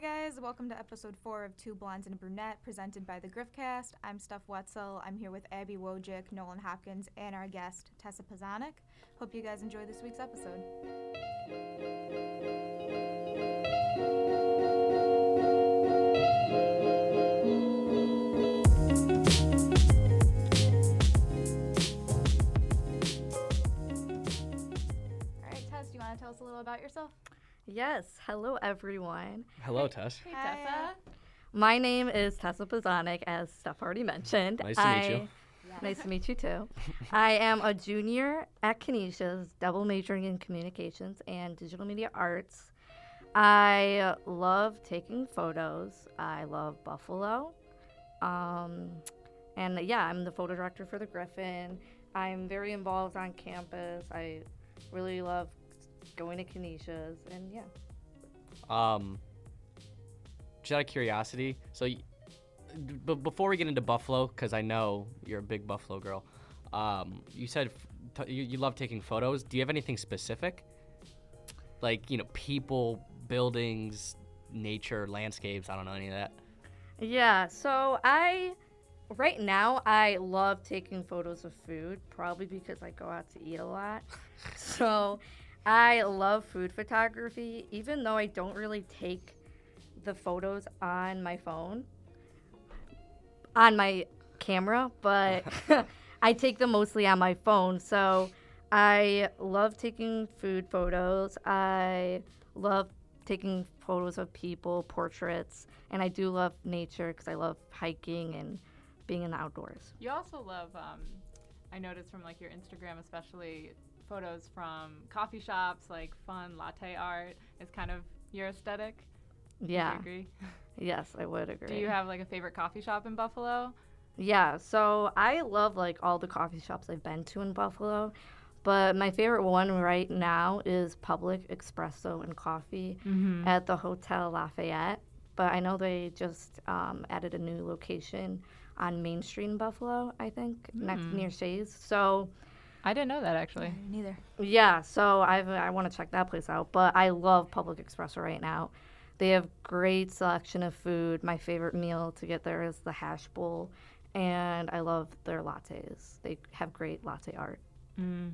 Hi guys, welcome to episode four of Two Blondes and a Brunette, presented by the Griffcast. I'm Steph Wetzel. I'm here with Abby Wojcik, Nolan Hopkins, and our guest Tessa Pazanik. Hope you guys enjoy this week's episode. All right, do you want to tell us a little about yourself? Yes. Hello, everyone. Hello, Tess. Hey, Hi. Tessa. My name is Tessa Pazanik, as Steph already mentioned. Nice to meet you. I- Nice to meet you too. I am a junior at Canisius, double majoring in communications and digital media arts. I love taking photos. I love Buffalo. Um, and yeah, I'm the photo director for the Griffin. I'm very involved on campus. I really love going to Canisius, and yeah. Um, just out of curiosity, so y- b- before we get into Buffalo, because I know you're a big Buffalo girl, um, you said f- t- you, you love taking photos. Do you have anything specific? Like, you know, people, buildings, nature, landscapes, I don't know any of that. Yeah, so I right now I love taking photos of food, probably because I go out to eat a lot. so I love food photography, even though I don't really take the photos on my phone, on my camera, but I take them mostly on my phone. So I love taking food photos. I love taking photos of people, portraits, and I do love nature because I love hiking and being in the outdoors. You also love, um, I noticed from like your Instagram, especially photos from coffee shops, like fun latte art is kind of your aesthetic. Yeah. you agree? Yes, I would agree. Do you have like a favorite coffee shop in Buffalo? Yeah, so I love like all the coffee shops I've been to in Buffalo, but my favorite one right now is Public Espresso and Coffee Mm-hmm. at the Hotel Lafayette. But I know they just um, added a new location on Main Street in Buffalo, I think, next Mm. near Shea's. So I didn't know that actually. Neither. yeah, so I've, I want to check that place out. But I love Public Espresso right now. They have great selection of food. My favorite meal to get there is the hash bowl, and I love their lattes. They have great latte art. Mm.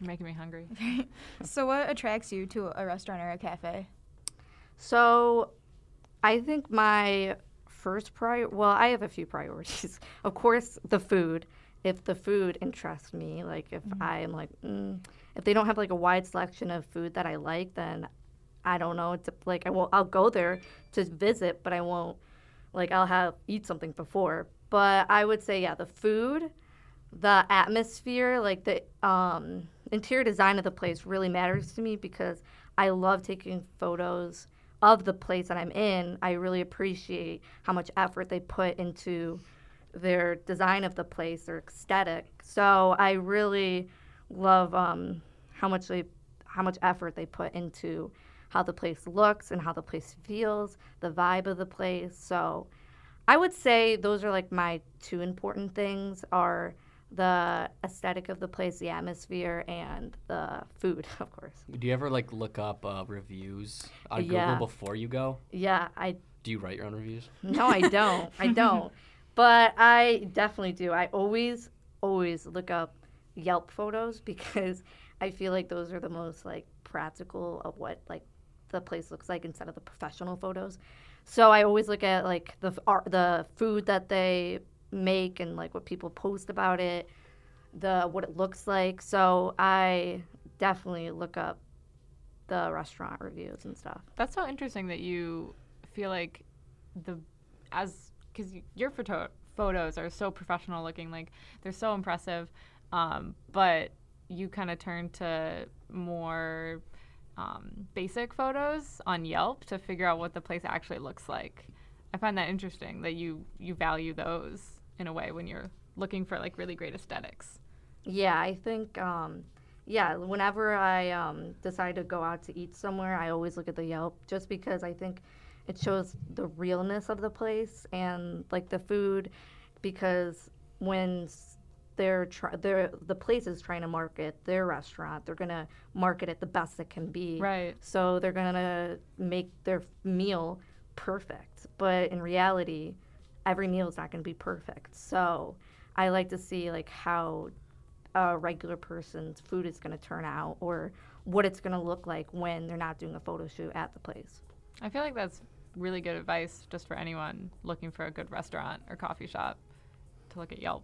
You're making me hungry. So, what attracts you to a restaurant or a cafe? So, I think my first prior well, I have a few priorities. of course, the food. If the food interests me, like if I am like, mm, if they don't have like a wide selection of food that I like, then I don't know. It's like I will I'll go there to visit, but I won't like I'll have eat something before. But I would say yeah, the food, the atmosphere, like the um, interior design of the place really matters to me because I love taking photos of the place that I'm in. I really appreciate how much effort they put into their design of the place, their aesthetic. So I really love um, how much they how much effort they put into how the place looks and how the place feels, the vibe of the place. So I would say those are like my two important things are the aesthetic of the place, the atmosphere, and the food, of course. Do you ever like look up uh, reviews on Yeah. Google before you go? Yeah, I Do you write your own reviews? no, I don't. I don't. But I definitely do. I always, always look up Yelp photos because I feel like those are the most like practical of what like the place looks like instead of the professional photos. So I always look at like the art, the food that they make and like what people post about it, the what it looks like. So I definitely look up the restaurant reviews and stuff. That's so interesting that you feel like the as because your photo photos are so professional looking, like they're so impressive, um, but you kind of turn to more um, basic photos on Yelp to figure out what the place actually looks like. I find that interesting that you you value those in a way when you're looking for like really great aesthetics. Yeah, I think, um, yeah, whenever I um, decide to go out to eat somewhere, I always look at the Yelp just because I think it shows the realness of the place and like the food because when they're, try- they're the place is trying to market their restaurant, they're going to market it the best it can be. Right. So they're going to make their meal perfect. But in reality, every meal is not going to be perfect. So I like to see like how a regular person's food is going to turn out or what it's going to look like when they're not doing a photo shoot at the place. I feel like that's really good advice just for anyone looking for a good restaurant or coffee shop to look at Yelp.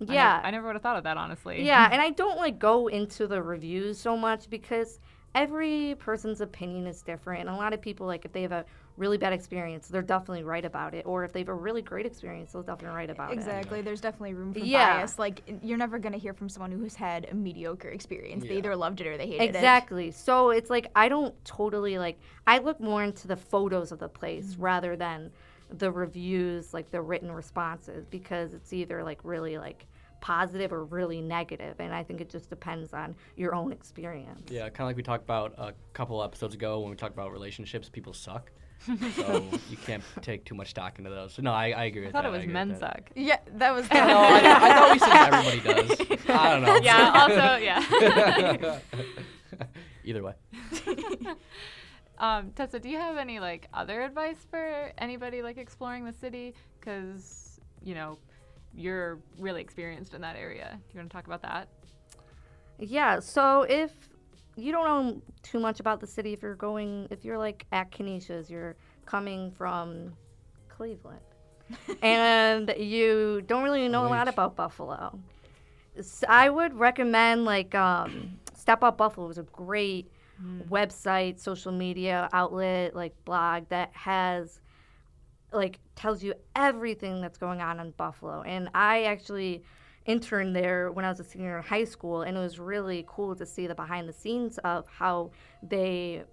I nev- Yeah. I never would have thought of that honestly. Yeah, and I don't like go into the reviews so much because every person's opinion is different. And a lot of people, like, if they have a really bad experience, they're definitely right about it. Or if they have a really great experience, they'll definitely write about it. Exactly. There's definitely room for Yeah. bias. Like you're never gonna hear from someone who's had a mediocre experience. They either loved it or they hated it. Exactly. So it's like I don't totally like I look more into the photos of the place mm-hmm. rather than the reviews, like the written responses, because it's either like really like positive or really negative, and I think it just depends on your own experience. Yeah, kind of like we talked about a couple episodes ago when we talked about relationships. People suck, so you can't take too much stock into those. So no, I, I agree I with thought that. it was men suck. Yeah, that was. No, I, I thought we said everybody does. I don't know. Yeah, also, yeah. Either way. Um, Tessa, do you have any like other advice for anybody like exploring the city? Because you know you're really experienced in that area. Do you want to talk about that? Yeah, so if you don't know too much about the city, if you're going, if you're like at Canisius, you're coming from Cleveland, and you don't really know a lot about Buffalo, I would recommend like um, Step Out Buffalo is a great website, social media outlet, like blog that has like tells you everything that's going on in Buffalo. And I actually interned there when I was a senior in high school, and it was really cool to see the behind the scenes of how they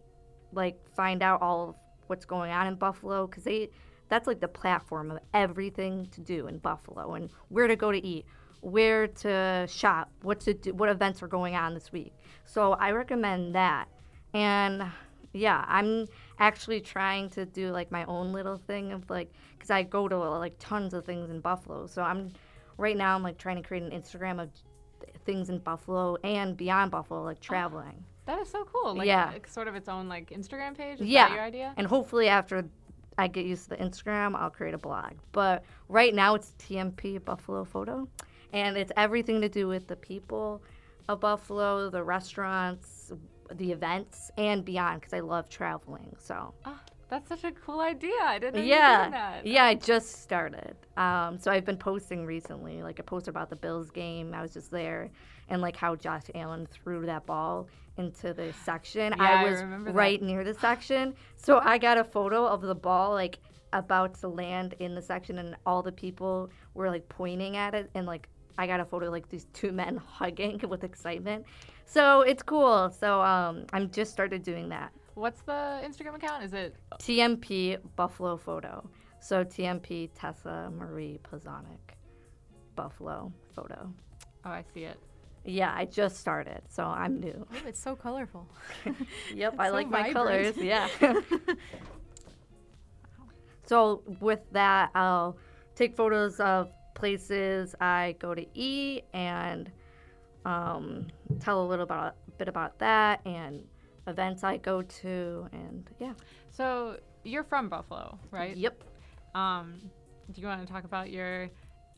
like find out all of what's going on in Buffalo because they that's like the platform of everything to do in Buffalo and where to go to eat, where to shop, what to do, what events are going on this week. So I recommend that. And yeah, I'm actually trying to do like my own little thing of like because I go to like tons of things in Buffalo. So I'm right now I'm like trying to create an Instagram of things in Buffalo and beyond Buffalo, like oh, traveling. That is so cool. Like, Yeah. it's sort of its own like Instagram page. Is Yeah. that your idea? And hopefully after I get used to the Instagram, I'll create a blog. But right now it's TMP Buffalo Photo. And it's everything to do with the people of Buffalo, the restaurants, the events, and beyond because I love traveling. So Oh, that's such a cool idea. I didn't know you were yeah, that. yeah, I just started. Um, so I've been posting recently. Like I posted about the Bills game. I was just there, and like how Josh Allen threw that ball into the section. Yeah, I I was that. right near the section, so I got a photo of the ball like about to land in the section, and all the people were like pointing at it, and like I got a photo of, like these two men hugging with excitement. So it's cool. So um, I'm just started doing that. What's the Instagram account? Is it TMP Buffalo Photo. So TMP Tessa Marie Plazonic Buffalo Photo. Oh, I see it. Yeah, I just started, so I'm new. Ooh, it's so colorful. Yep, I so like my vibrant. colors. Yeah. so with that, I'll take photos of places I go to eat and um, tell a little about, bit about that and events I go to, and yeah. So you're from Buffalo, right? Yep. Um, do you want to talk about your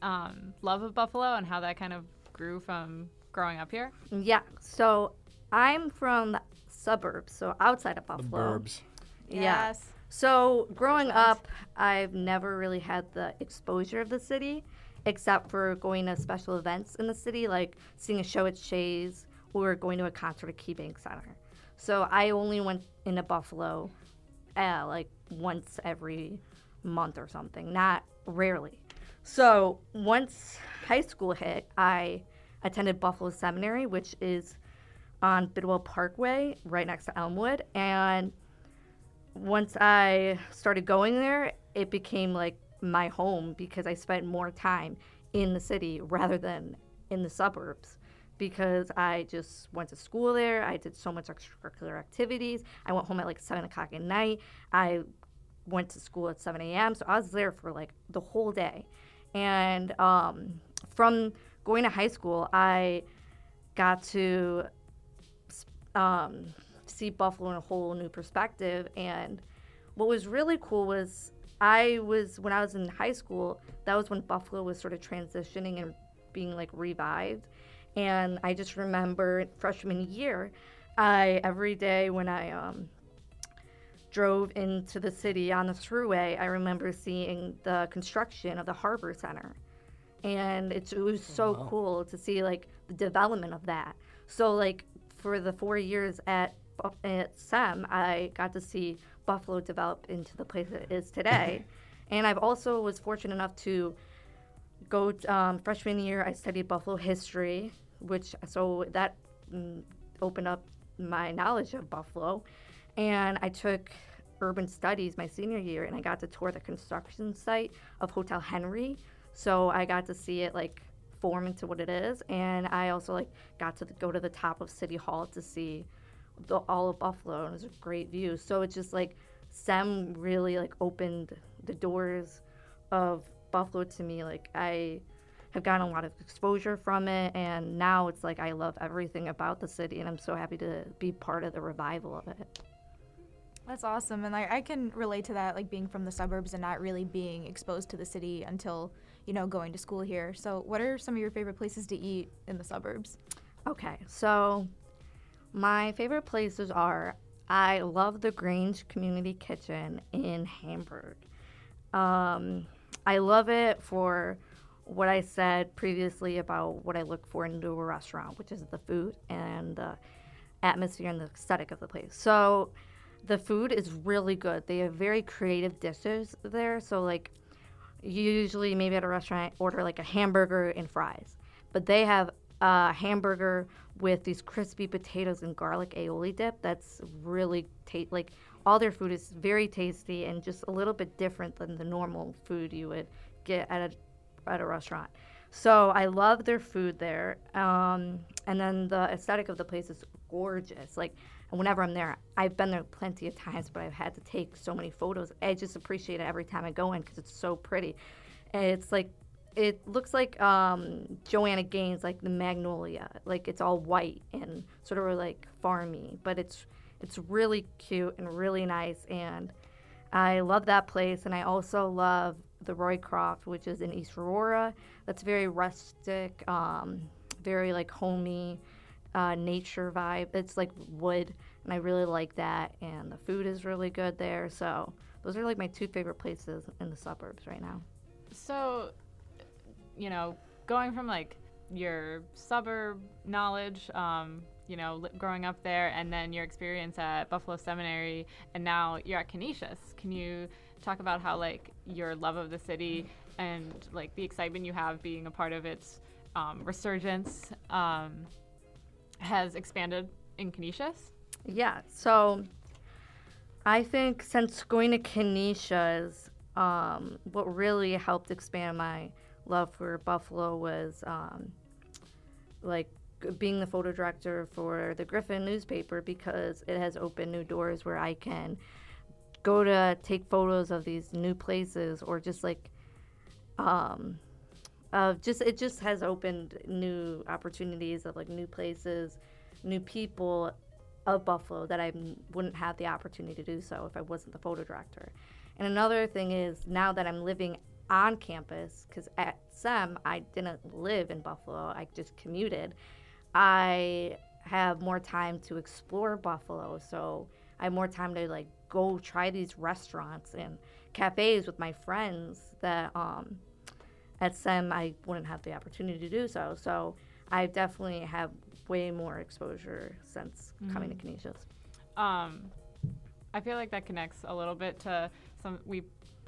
um, love of Buffalo and how that kind of grew from growing up here? Yeah. So I'm from the suburbs, so outside of The Buffalo. burbs. Yeah. Yes. So growing up, I've never really had the exposure of the city, except for going to special events in the city, like seeing a show at Shea's or going to a concert at KeyBank Center. So I only went into Buffalo, uh, like once every month or something, not rarely. So once high school hit, I attended Buffalo Seminary, which is on Bidwell Parkway, right next to Elmwood, and once I started going there, it became like my home because I spent more time in the city rather than in the suburbs because I just went to school there. I did so much extracurricular activities. I went home at like 7 o'clock at night. I went to school at 7 a.m. So I was there for like the whole day. And um, from going to high school, I got to um, see Buffalo in a whole new perspective. And what was really cool was I was when I was in high school. That was when Buffalo was sort of transitioning and being like revived, and I just remember freshman year, I every day when I um, drove into the city on the thruway, I remember seeing the construction of the Harbor Center, and it's, it was so wow. cool to see like the development of that. So like for the four years at at SEM, I got to see Buffalo develop into the place it is today, and I've also was fortunate enough to go um, freshman year. I studied Buffalo history, which so that mm, opened up my knowledge of Buffalo, and I took urban studies my senior year, and I got to tour the construction site of Hotel Henry. So I got to see it like form into what it is, and I also like got to go to the top of City Hall to see the, all of Buffalo, and it was a great view. So it's just like SEM really like opened the doors of Buffalo to me. Like I have gotten a lot of exposure from it, and now it's like I love everything about the city, and I'm so happy to be part of the revival of it. That's awesome, and I, I can relate to that, like being from the suburbs and not really being exposed to the city until you know going to school here. So, what are some of your favorite places to eat in the suburbs? Okay, so my favorite places are I love the Grange Community Kitchen in Hamburg. Um, I love it for what I said previously about what I look for into a restaurant, which is the food and the atmosphere and the aesthetic of the place. So the food is really good. They have very creative dishes there. So like usually maybe at a restaurant order like a hamburger and fries, but they have a hamburger with these crispy potatoes and garlic aioli dip. That's really ta- like all their food is very tasty and just a little bit different than the normal food you would get at a at a restaurant. So I love their food there, um, and then the aesthetic of the place is gorgeous. Like whenever I'm there, I've been there plenty of times, but I've had to take so many photos. I just appreciate it every time I go in because it's so pretty. And it's like it looks like um, Joanna Gaines, like the magnolia, like it's all white and sort of like farmy, but it's it's really cute and really nice, and I love that place. And I also love the Roycroft, which is in East Aurora. That's very rustic, um, very like homey, uh, nature vibe. It's like wood, and I really like that. And the food is really good there. So those are like my two favorite places in the suburbs right now. So, you know, going from like your suburb knowledge, um, you know, li- growing up there, and then your experience at Buffalo Seminary, and now you're at Canisius. Can you talk about how like your love of the city and like the excitement you have being a part of its um, resurgence um, has expanded in Canisius? Yeah. So I think since going to Canisius, um, what really helped expand my love for Buffalo was um, like being the photo director for the Griffin newspaper because it has opened new doors where I can go to take photos of these new places or just like um of just it just has opened new opportunities of like new places new people of buffalo that I wouldn't have the opportunity to do so if i wasn't the photo director. And another thing is now that i'm living on campus because at sem i didn't live in buffalo i just commuted i have more time to explore buffalo so i have more time to like go try these restaurants and cafes with my friends that um, at SEM I wouldn't have the opportunity to do so. So I definitely have way more exposure since coming to Canisius. um, I feel like that connects a little bit to some we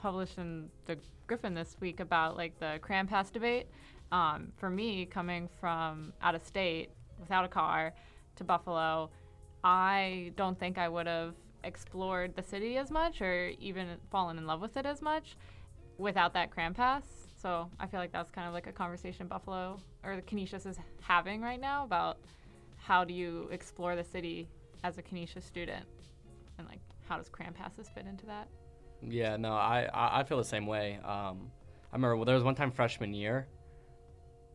published in the Griffin this week about like the cram pass debate. Um, for me, coming from out of state without a car to Buffalo, I don't think I would have explored the city as much or even fallen in love with it as much without that cram pass. So I feel like that's kind of like a conversation Buffalo or the Canisius is having right now about how do you explore the city as a Canisius student and like how does cram passes fit into that? Yeah, no, I, I feel the same way. Um, I remember well, there was one time freshman year.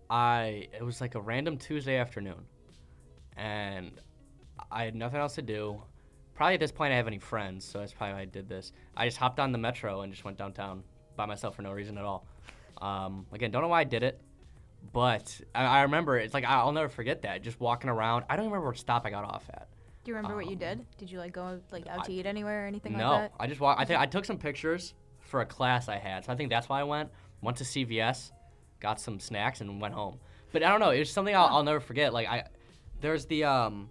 I it was like a random Tuesday afternoon, and I had nothing else to do. probably at this point I have any friends, so that's probably why I did this. I just hopped on the metro and just went downtown by myself for no reason at all. Um, again, don't know why I did it, but I, I remember it's like I'll never forget that. Just walking around. I don't remember what stop I got off at. Do you remember what you Um, did? Did you like go like out I- to eat anywhere or anything no, like that? I just walked. I think I took some pictures for a class I had, so I think that's why I went. Went to CVS, got some snacks, and went home. But I don't know. It's something I'll, I'll never forget. Like I, there's the um,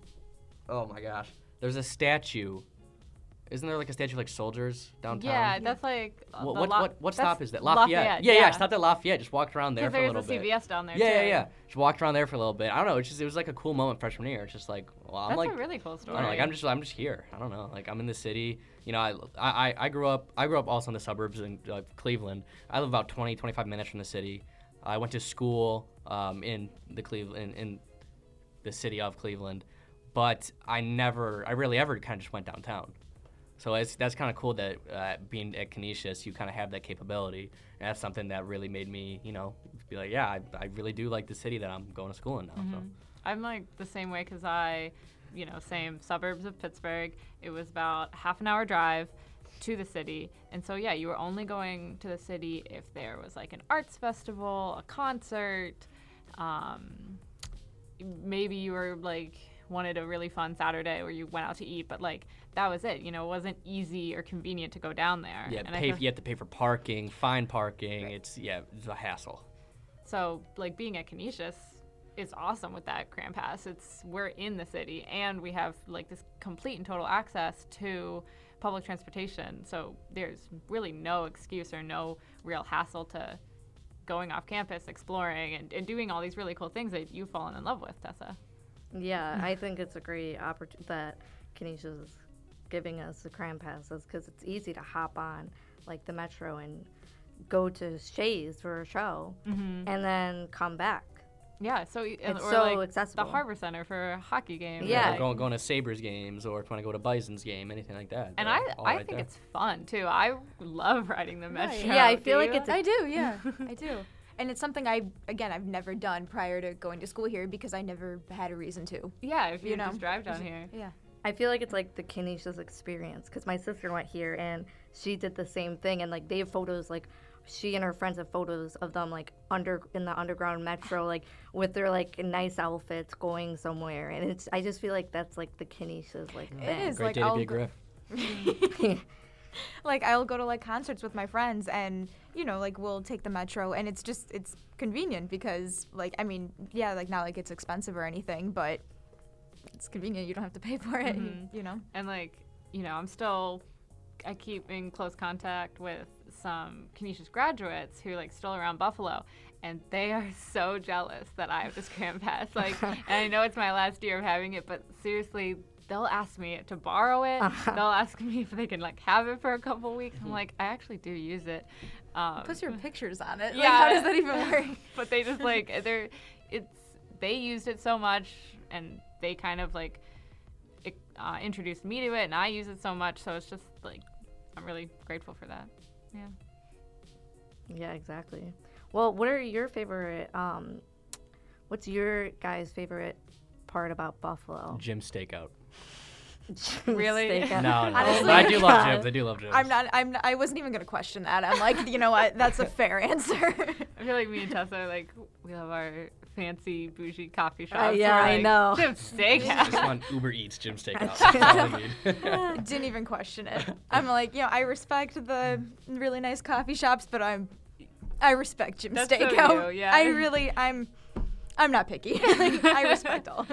oh my gosh, there's a statue. Isn't there like a statue of like soldiers downtown? Yeah, that's like uh, What the what, La- what, what that's stop is that? Lafayette. yeah, yeah, I stopped at Lafayette. Just walked around there for a there's little a bit. CVS down there Yeah, too. yeah, yeah. Just walked around there for a little bit. I don't know. It's just it was like a cool moment freshman year. It's just like, well, I'm That's like a really cool story. Know, like I'm just I'm just here. I don't know. Like I'm in the city. You know, I, I, I grew up I grew up also in the suburbs in uh, Cleveland. I live about 20 25 minutes from the city. I went to school um, in the Cleveland in, in the city of Cleveland, but I never I really ever kind of just went downtown. So it's, that's kind of cool that uh, being at Canisius, you kind of have that capability. And that's something that really made me, you know, be like, yeah, I, I really do like the city that I'm going to school in now. So. I'm like the same way because I, you know, same suburbs of Pittsburgh. It was about half an hour drive to the city. And so, yeah, you were only going to the city if there was like an arts festival, a concert. Um, maybe you were like wanted a really fun Saturday where you went out to eat, but like that was it. You know, it wasn't easy or convenient to go down there. Yeah, And pay, you have to pay for parking, fine parking. It's yeah, it's a hassle. So, like being at Canisius is awesome with that Cram Pass. It's we're in the city and we have like this complete and total access to public transportation. So there's really no excuse or no real hassle to going off campus, exploring, and, and doing all these really cool things that you've fallen in love with, Tessa. Yeah, I think it's a great opportunity that is giving us the cram passes because it's easy to hop on like the metro and go to Shea's for a show mm-hmm. and then come back. Yeah, so It's or so like accessible. the Harbor Center for hockey games. Yeah. Or going, going to Sabres games or if you want to go to Bison's game, anything like that. And I, I right think there. it's fun too. I love riding the metro. Yeah, I Do feel like you? it's a- I do, yeah, I do. And it's something I, again, I've never done prior to going to school here because I never had a reason to. yeah. If you, you know, just drive down here. Yeah. I feel like it's like the Canisius experience because my sister went here and she did the same thing and like they have photos like she and her friends have photos of them like under in the underground metro like with their like nice outfits going somewhere and it's I just feel like that's like the Canisius like It thing. is. Great like, day to I'll be a go- griff. like I'll go to like concerts with my friends and you know like we'll take the metro and it's just it's convenient because like I mean yeah like not like it's expensive or anything but it's convenient you don't have to pay for it Mhm. you know and like you know i'm still i keep in close contact with some canisius graduates who like still around buffalo and they are so jealous that i have this cram pass. Like and i know it's my last year of having it but seriously they'll ask me to borrow it. They'll ask me if they can like have it for a couple weeks. I'm like i actually do use it. Um, put your pictures on it. Like yeah. how does that even work? But they just like they're it's they used it so much and they kind of like it, uh, introduced me to it and I use it so much so it's just like I'm really grateful for that. Yeah. Yeah, exactly. Well, what are your favorite um what's your guys' favorite part about Buffalo? Jim's Steakout. Really? Steakhouse. No, no. Honestly- but I do love God. Jim's. I do love Jim's. I'm not I'm I wasn't even gonna question that I'm like you know what that's a fair answer I feel like me and Tessa are like we love our fancy bougie coffee uh, shops. yeah, We're I like, know. Gym Just steakhouse. want Uber Eats gym Steakout. That's all I need. didn't even question it I'm like you know I respect the really nice coffee shops but I'm I respect Jim That's so Steakout you, yeah. I really I'm I'm not picky like, I respect all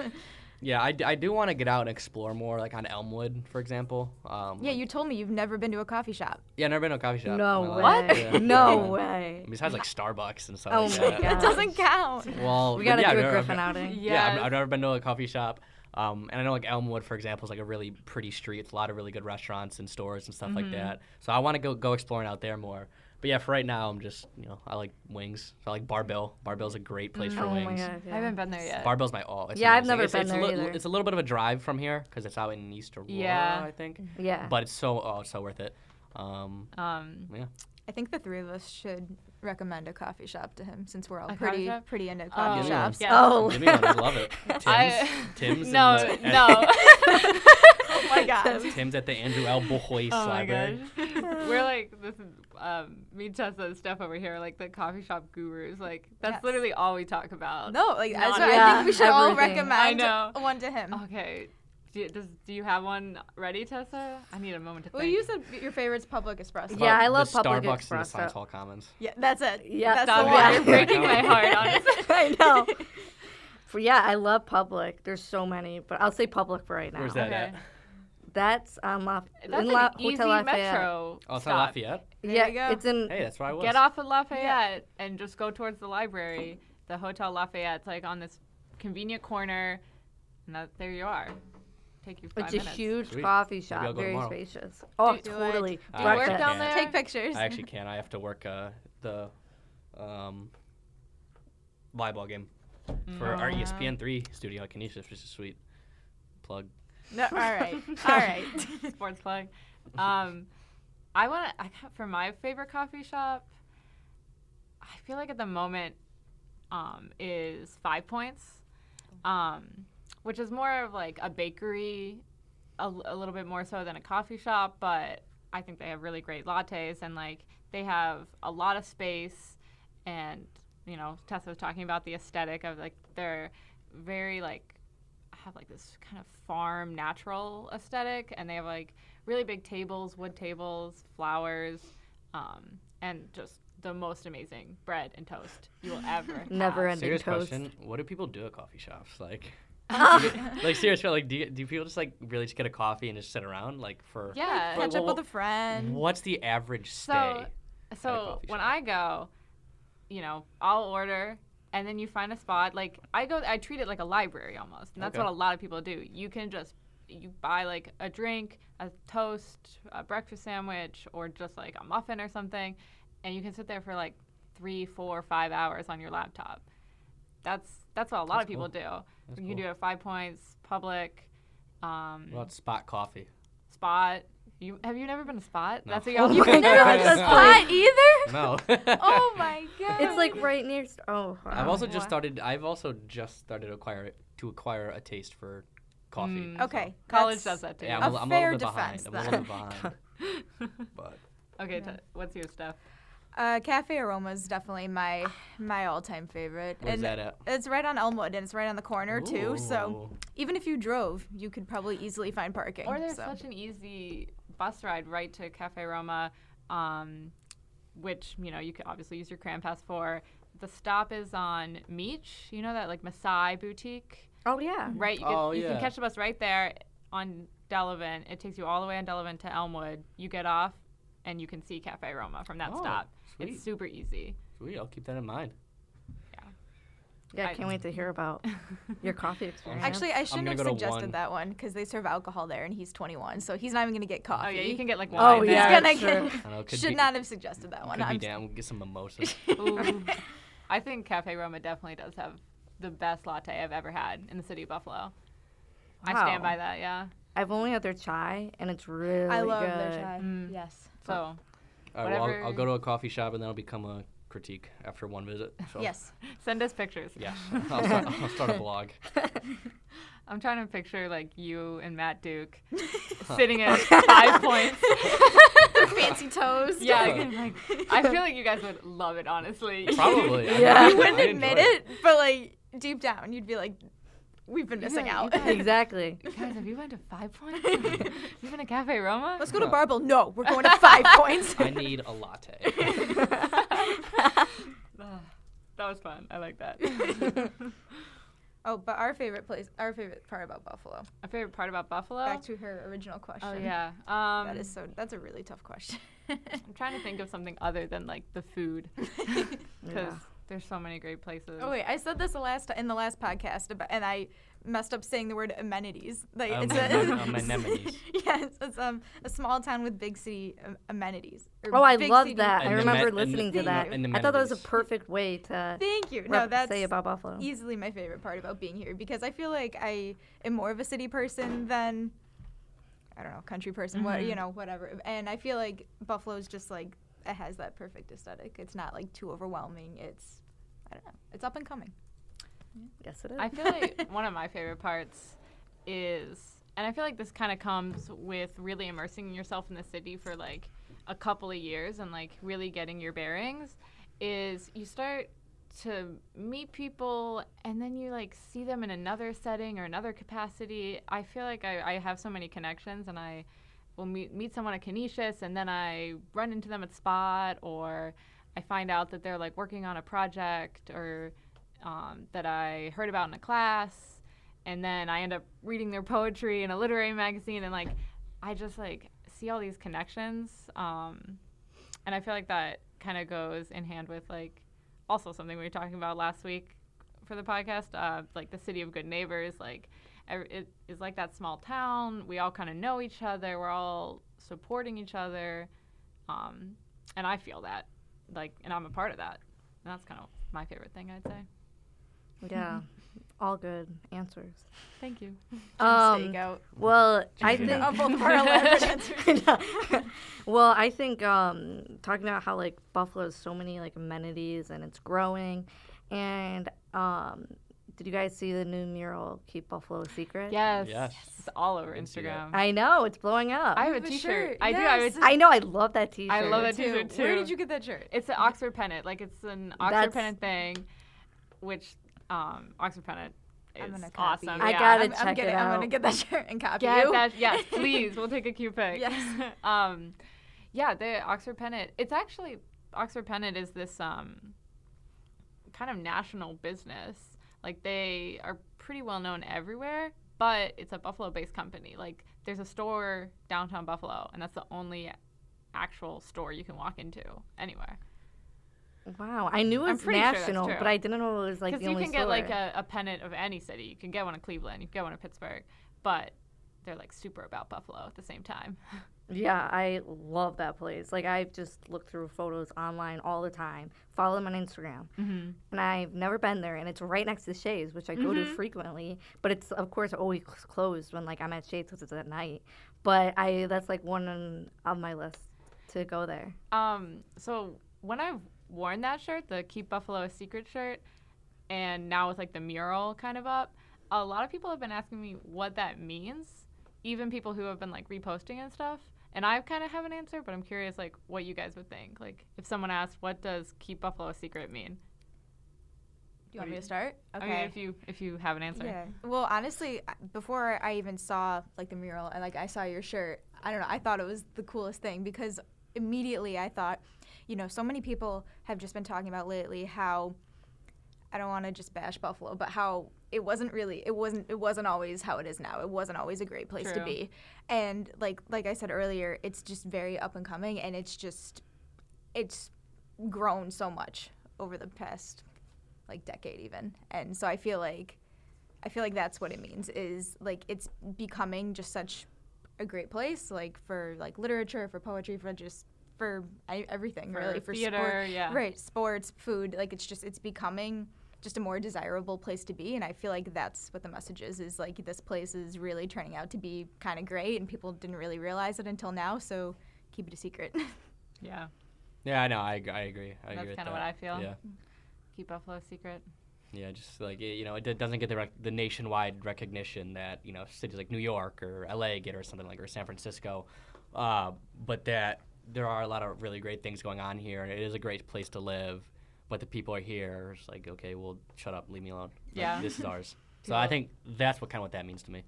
yeah, I, I do want to get out and explore more, like on Elmwood, for example. Um, yeah you told me you've never been to a coffee shop yeah, never been to a coffee shop. No way. life. Yeah. No Yeah. way. Besides like Starbucks and stuff Oh like my that. God. it doesn't count Well, We gotta yeah, do I've a never- Griffin I've- outing. Yeah, I've, I've never been to a coffee shop. Um, and I know like Elmwood, for example, is like a really pretty street. It's a lot of really good restaurants and stores and stuff Mm-hmm. like that. So I want to go go exploring out there more. But yeah, for right now, I'm just you know I like wings. So I like Bar-Bill. Bar-Bill's a great place for Oh my wings. god. I haven't been there yet. Bar-Bill's my all. It's Yeah, I've amazing. never it's, been it's there a li- either. It's a little bit of a drive from here because it's out in East Aurora, Yeah. I think. Yeah. But it's so oh, it's so worth it. Um, um, yeah. I think the three of us should recommend a coffee shop to him since we're all A coffee pretty shop? pretty into Oh, coffee yeah. shops. Yeah. oh. Give me one. I love it. Tim's. I- Tim's. no, and the, no. oh my god. Tim's at the Andrew L. Bouwhuis Oh my Library. We're like this is um me Tessa and Steph over here, like the coffee shop gurus. Like that's Yes. literally all we talk about. No, like No, that's no. I think we should all recommend one to him. Okay. Do you, does do you have one ready, Tessa? I need a moment to Well, think. you said your favorite's public espresso. Yeah, I love the public Starbucks and the espresso. Science Hall Commons. Yeah, that's it. Yeah, that's Stop the one. You're breaking my heart, honestly. I know. For yeah, I love public. There's so many, but I'll say public for right now. Where's that Okay. at? That's um La- That's in an La- easy Hotel Lafayette. metro. Oh, it's stop. Lafayette. There yeah, you go. it's in. Hey, that's where I was. Get off at Lafayette and just go towards the library. The Hotel Lafayette's like on this convenient corner, and that, there you are. Take you five It's a minutes. huge Sweet. coffee I'll shop, go very tomorrow. spacious. Oh, Do it. totally. I Do you work actually down can't. there? Take pictures. I actually can't. I have to work uh, the um, volleyball game for our ESPN three studio at Canisius, which is sweet. Plug. No, all right, all right. Sports plug. Um, I want to. I got- for my favorite coffee shop. I feel like at the moment, um, is Five Points, um, which is more of like a bakery, a little bit more so than a coffee shop. But I think they have really great lattes and like they have a lot of space, and you know Tessa was talking about the aesthetic of like they're very like have like this kind of farm natural aesthetic and they have like really big tables wood tables flowers um, and just the most amazing bread and toast you will ever Never have. ending Serious toast. question: What do people do at coffee shops? Like, like seriously, like, do, you, do people just like really just get a coffee and just sit around like for? yeah Well, Catch up with a friend. What's the average stay? so so coffee when shop. i go you know i'll order and then you find a spot like i go i treat it like a library almost and that's Okay. what a lot of people do you can just you buy like a drink a toast a breakfast sandwich or just like a muffin or something and you can sit there for like three four five hours on your laptop that's that's what a lot That's of people cool. do That's you can cool. do it at five points public um, What about spot coffee? spot you have you never been to spot No. that's what Oh You've never been that's Spot either? No. Oh my god. It's like right near. St- oh, I've also just started. I've also just started to acquire to acquire a taste for coffee. Mm. so- okay. college does that too Yeah, A I'm, a, I'm a fair little bit behind. defense I'm a little bit behind. But Okay, Yeah. t- what's your stuff? Uh, Cafe Aroma is definitely my my all-time favorite. where's and that at? It's right on Elmwood, and it's right on the corner too. So even if you drove, you could probably easily find parking. Or there's so. such an easy bus ride right to Cafe Aroma, um, which you know you could obviously use your cram pass for. The stop is on Meach. You know that like Masai boutique, Oh yeah. right? You, can, Oh, you can catch the bus right there on Delavan. It takes you all the way on Delavan to Elmwood. You get off, and you can see Cafe Aroma from that Oh, stop. sweet. It's super easy. Sweet, I'll keep that in mind. Yeah, I I- can't wait to hear about your coffee experience. Actually, I shouldn't gonna have go to suggested one. that one because they serve alcohol there, and he's 21, so he's not even gonna get coffee. Oh yeah, you can get like Oh, wine He's yeah, there. gonna sure. get. I know, could Should be, not have suggested that one. Could be I'm damn. We'll get some mimosas. Ooh. I think Cafe Aroma definitely does have the best latte I've ever had in the city of Buffalo. I stand by that, yeah. I've only had their chai, and it's really I love good. their chai. Mm. Yes. So, All right, well, I'll, I'll Whatever- go to a coffee shop and then I'll become a critique after one visit. So. Yes. send us pictures. Yeah, I'll start, I'll start a blog. I'm trying to picture like you and Matt Duke sitting at five points. Fancy toes. Yeah, I like I feel like you guys would love it, honestly. Probably. Yeah. You wouldn't admit it, but like deep down, you'd be like, "We've been missing like, out." "You guys- exactly. guys, have you been to Five Points? you been to Cafe Aroma? Let's go to Bar-Bill. No, we're going to Five Points. I need a latte. Ugh, that was fun. I like that. oh, but our favorite place, our favorite part about Buffalo. Our favorite part about Buffalo. Back to her original question. oh yeah. Um, that is so. That's a really tough question. I'm trying to think of something other than like the food, because Yeah. there's so many great places. Oh wait, I said this the last in the last podcast, about, and I messed up saying the word amenities. Like Um, it's amen- a amenities. yes, it's um a small town with big city um, amenities. Oh, I love that. I remember men- listening to that. I thought that was a perfect way to Thank you. No, that's say about Buffalo. easily my favorite part about being here because I feel like I am more of a city person than I don't know, country person, what you Mhm. know, whatever. And I feel like Buffalo's just like it has that perfect aesthetic. It's not like too overwhelming. It's I don't know. It's up and coming. Yes, it is. I feel like one of my favorite parts is and I feel like this kind of comes with really immersing yourself in the city for like a couple of years and like really getting your bearings is you start to meet people and then you like see them in another setting or another capacity. I feel like I, I have so many connections and I will meet, meet someone at Canisius and then I run into them at Spot or I find out that they're like working on a project or um, that I heard about in a class and then I end up reading their poetry in a literary magazine and like I just like see all these connections um, and I feel like that kind of goes in hand with like also something we were talking about last week for the podcast uh, like the city of good neighbors like it is like that small town we all kind of know each other we're all supporting each other um, and I feel that like and I'm a part of that. And that's kind of my favorite thing I'd say Yeah, all good answers. thank you Um, Steakout. well, I think Of both of our elaborate answers. well, I think um, talking about how like Buffalo has so many like amenities and it's growing, and um, did you guys see the new mural "Keep Buffalo a Secret"? yes, Yes. it's all over Didn't see that. Instagram I know it's blowing up. I have a have a T-shirt. shirt, I do. I, yes. have a I know. I love that T-shirt. I love that t-shirt too. Where did you get that shirt? It's an Oxford pennant. Like it's an Oxford That's- pennant thing, which um, Oxford pennant is I'm gonna copy awesome. you. I yeah. gotta I'm, I'm check getting, it I'm gonna get that shirt and copy Get you. that? Yes, please. We'll take a cute pic. Yes. um, yeah, the Oxford pennant. It's actually Oxford pennant is this um kind of national business. Like they are pretty well known everywhere, but it's a Buffalo-based company. Like there's a store downtown Buffalo, and that's the only actual store you can walk into anywhere. Wow, I knew it was pretty sure that's national, true. but I didn't know it was like. Because the you only can get like a, a pennant of any city. You can get one in Cleveland. You can get one in Pittsburgh, but they're like super about Buffalo at the same time. Yeah, I love that place. Like I've just looked through photos online all the time. Follow them on Instagram, Mm-hmm. and I've never been there. And it's right next to Shea's, which I go to Mhm. frequently. But it's of course always closed when like I'm at Shea's because it's at night. But I that's like one on, on my list to go there. Um, so when I've worn that shirt, the Keep Buffalo a Secret shirt, and now with like the mural kind of up, a lot of people have been asking me what that means. Even people who have been like reposting and stuff. And I kind of have an answer, but I'm curious like what you guys would think. Like if someone asked, what does Keep Buffalo a Secret mean? Do you want me to start? I mean, if you if you have an answer. Yeah. Well, honestly, before I even saw like the mural and like I saw your shirt, I don't know. I thought it was the coolest thing because immediately I thought, you know, so many people have just been talking about lately how I don't want to just bash Buffalo, but how it wasn't really it wasn't it wasn't always how it is now. It wasn't always a great place to be. And like like I said earlier, it's just very up and coming and it's just it's grown so much over the past like decade even. And so I feel like I feel like that's what it means is like it's becoming just such a great place like for like literature, for poetry, for just for everything For really for theater, sport, yeah. right, sports, food, like it's just it's becoming just a more desirable place to be and I feel like that's what the message is is like this place is really turning out to be kind of great and people didn't really realize it until now, so keep it a secret. Yeah. Yeah, I know. I, I agree. I That's agree kinda that. what I feel. Yeah, Keep Buffalo a secret. yeah. Just like it, you know, it d- doesn't get the rec- the nationwide recognition that you know cities like New York or LA get or something like or San Francisco, uh, but that there are a lot of really great things going on here. and It is a great place to live, but the people are here. It's like okay, well, shut up, leave me alone. Like, Yeah. this is ours. So I think that's what kind of what that means to me.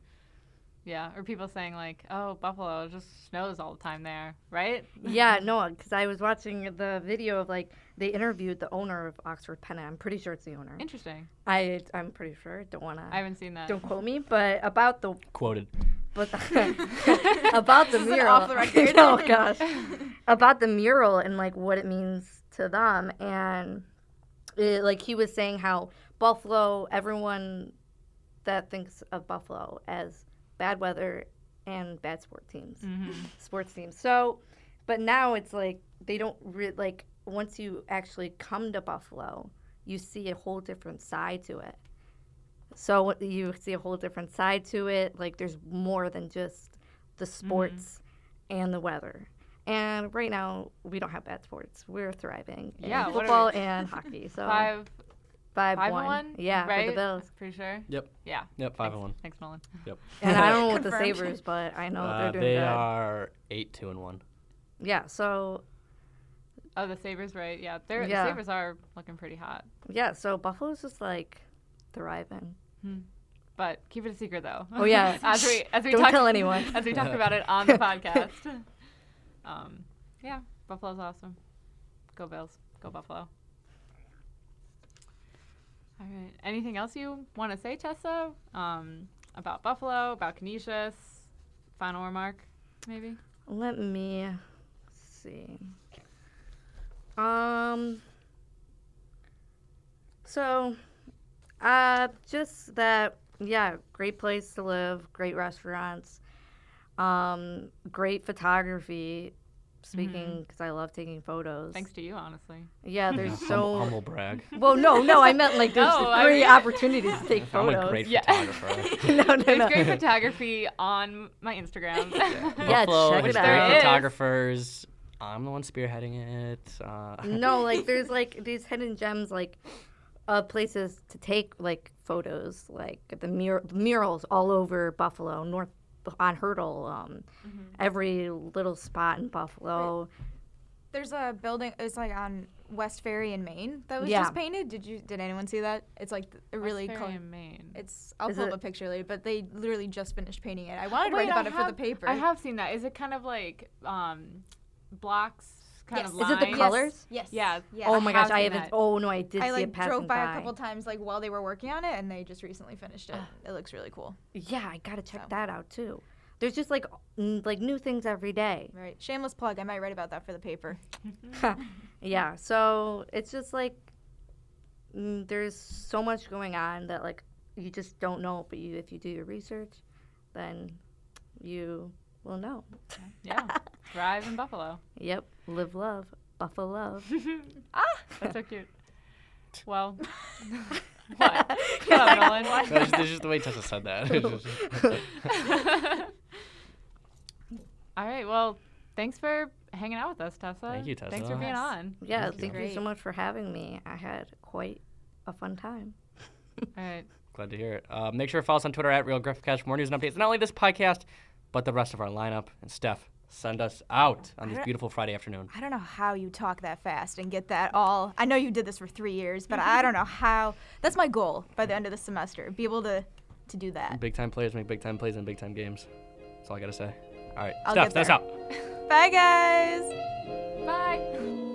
Yeah. Or people saying like, oh, Buffalo just snows all the time there, right? yeah, no, because I was watching the video of like they interviewed the owner of Oxford Pennant. I'm pretty sure it's the owner. Interesting. I I'm pretty sure. Don't wanna. I haven't seen that. don't quote me, but about the Quoted. But about the is an mural. off the record. oh gosh, about the mural and like what it means to them, and it, like he was saying how Buffalo, everyone that thinks of Buffalo as bad weather and bad sport teams, Mhm. sports teams. So, but now it's like they don't re- like once you actually come to Buffalo, you see a whole different side to it. So you see a whole different side to it. Like there's more than just the sports and the weather. And right now we don't have bad sports. We're thriving. in Yeah, what football and hockey. So Five Five, Five one. and one. Yeah, right? for the Bills. Pretty sure. Yep. Yeah. Yep. Five Thanks. and one. Thanks, Nolan. Yep. And I don't know what the Sabres, but I know Uh, they're doing they good. are eight two and one. Yeah. So Oh, the Sabres, right? Yeah, they're Yeah. the Sabres are looking pretty hot. yeah. So Buffalo's just like thriving. But keep it a secret, though. Oh, yeah. as we as we Don't talk, tell anyone. as we talk about it on the podcast. Um, yeah, Buffalo's awesome. Go Bills. Go Buffalo. All right. Anything else you want to say, Tessa? Um, about Buffalo, about Canisius? Final remark, maybe. Let me see. Um. So, uh, just that, yeah, great place to live, great restaurants, um, great photography. Speaking, because I love taking photos. Thanks to you, honestly. Yeah, there's Humble, so. humble brag. Well, no, no, I meant like there's No, I great mean- opportunities to take photos. I'm photos. a great Yeah. photographer. no, no, There's no. great photography on my Instagram. Yeah, Buffalo check has it great out. photographers. I'm the one spearheading it. Uh, no, like there's like these hidden gems, like uh, places to take like photos, like the mur- murals all over Buffalo, North on Hertel, um, every little spot in Buffalo. There's a building. It's like on West Ferry in Main that was Yeah. just painted. Did you? Did anyone see that? It's like th- a really. West col- Ferry in Main. it's. I'll Is pull it- up a picture later, but they literally just finished painting it. I wanted to Wait, write about I it for the paper. I have seen that. Is it kind of like um, blocks? Kind Yes. of Is it the colors? Yes. Yeah. Yeah. oh my gosh, I haven't. that. Oh no, I did I see like it passing drove by, by. a couple times like while they were working on it, and they just recently finished it. it looks really cool. Yeah, I gotta check So. that out too. There's just like n- like new things every day. Right. Shameless plug. I might write about that for the paper. yeah, so it's just like mm, there's so much going on that like you just don't know, but you if you do your research, then you will know. Yeah. Thrive in Buffalo. Yep, live love, Buffalo. Love. Ah that's so cute. Well, what? Shut up, Nolan. That's just, that's just the way Tessa said that. All right. Well, thanks for hanging out with us, Tessa. Thank you, Tessa. Thanks for being on. Yeah, Thank you. thank you so much for having me. I had quite a fun time. All right. Glad to hear it. Uh, make sure to follow us on Twitter at Real Griffcast for more news and updates. Not only this podcast, but the rest of our lineup. And Steph, send us out on this beautiful Friday afternoon. I don't know how you talk that fast and get that all. I know you did this for three years, but I don't know how. That's my goal by the end of the semester. Be able to to do that. Big time players make big time plays in big time games. That's all I gotta say. All right, I'll Steph, that's out. Bye, guys. Bye.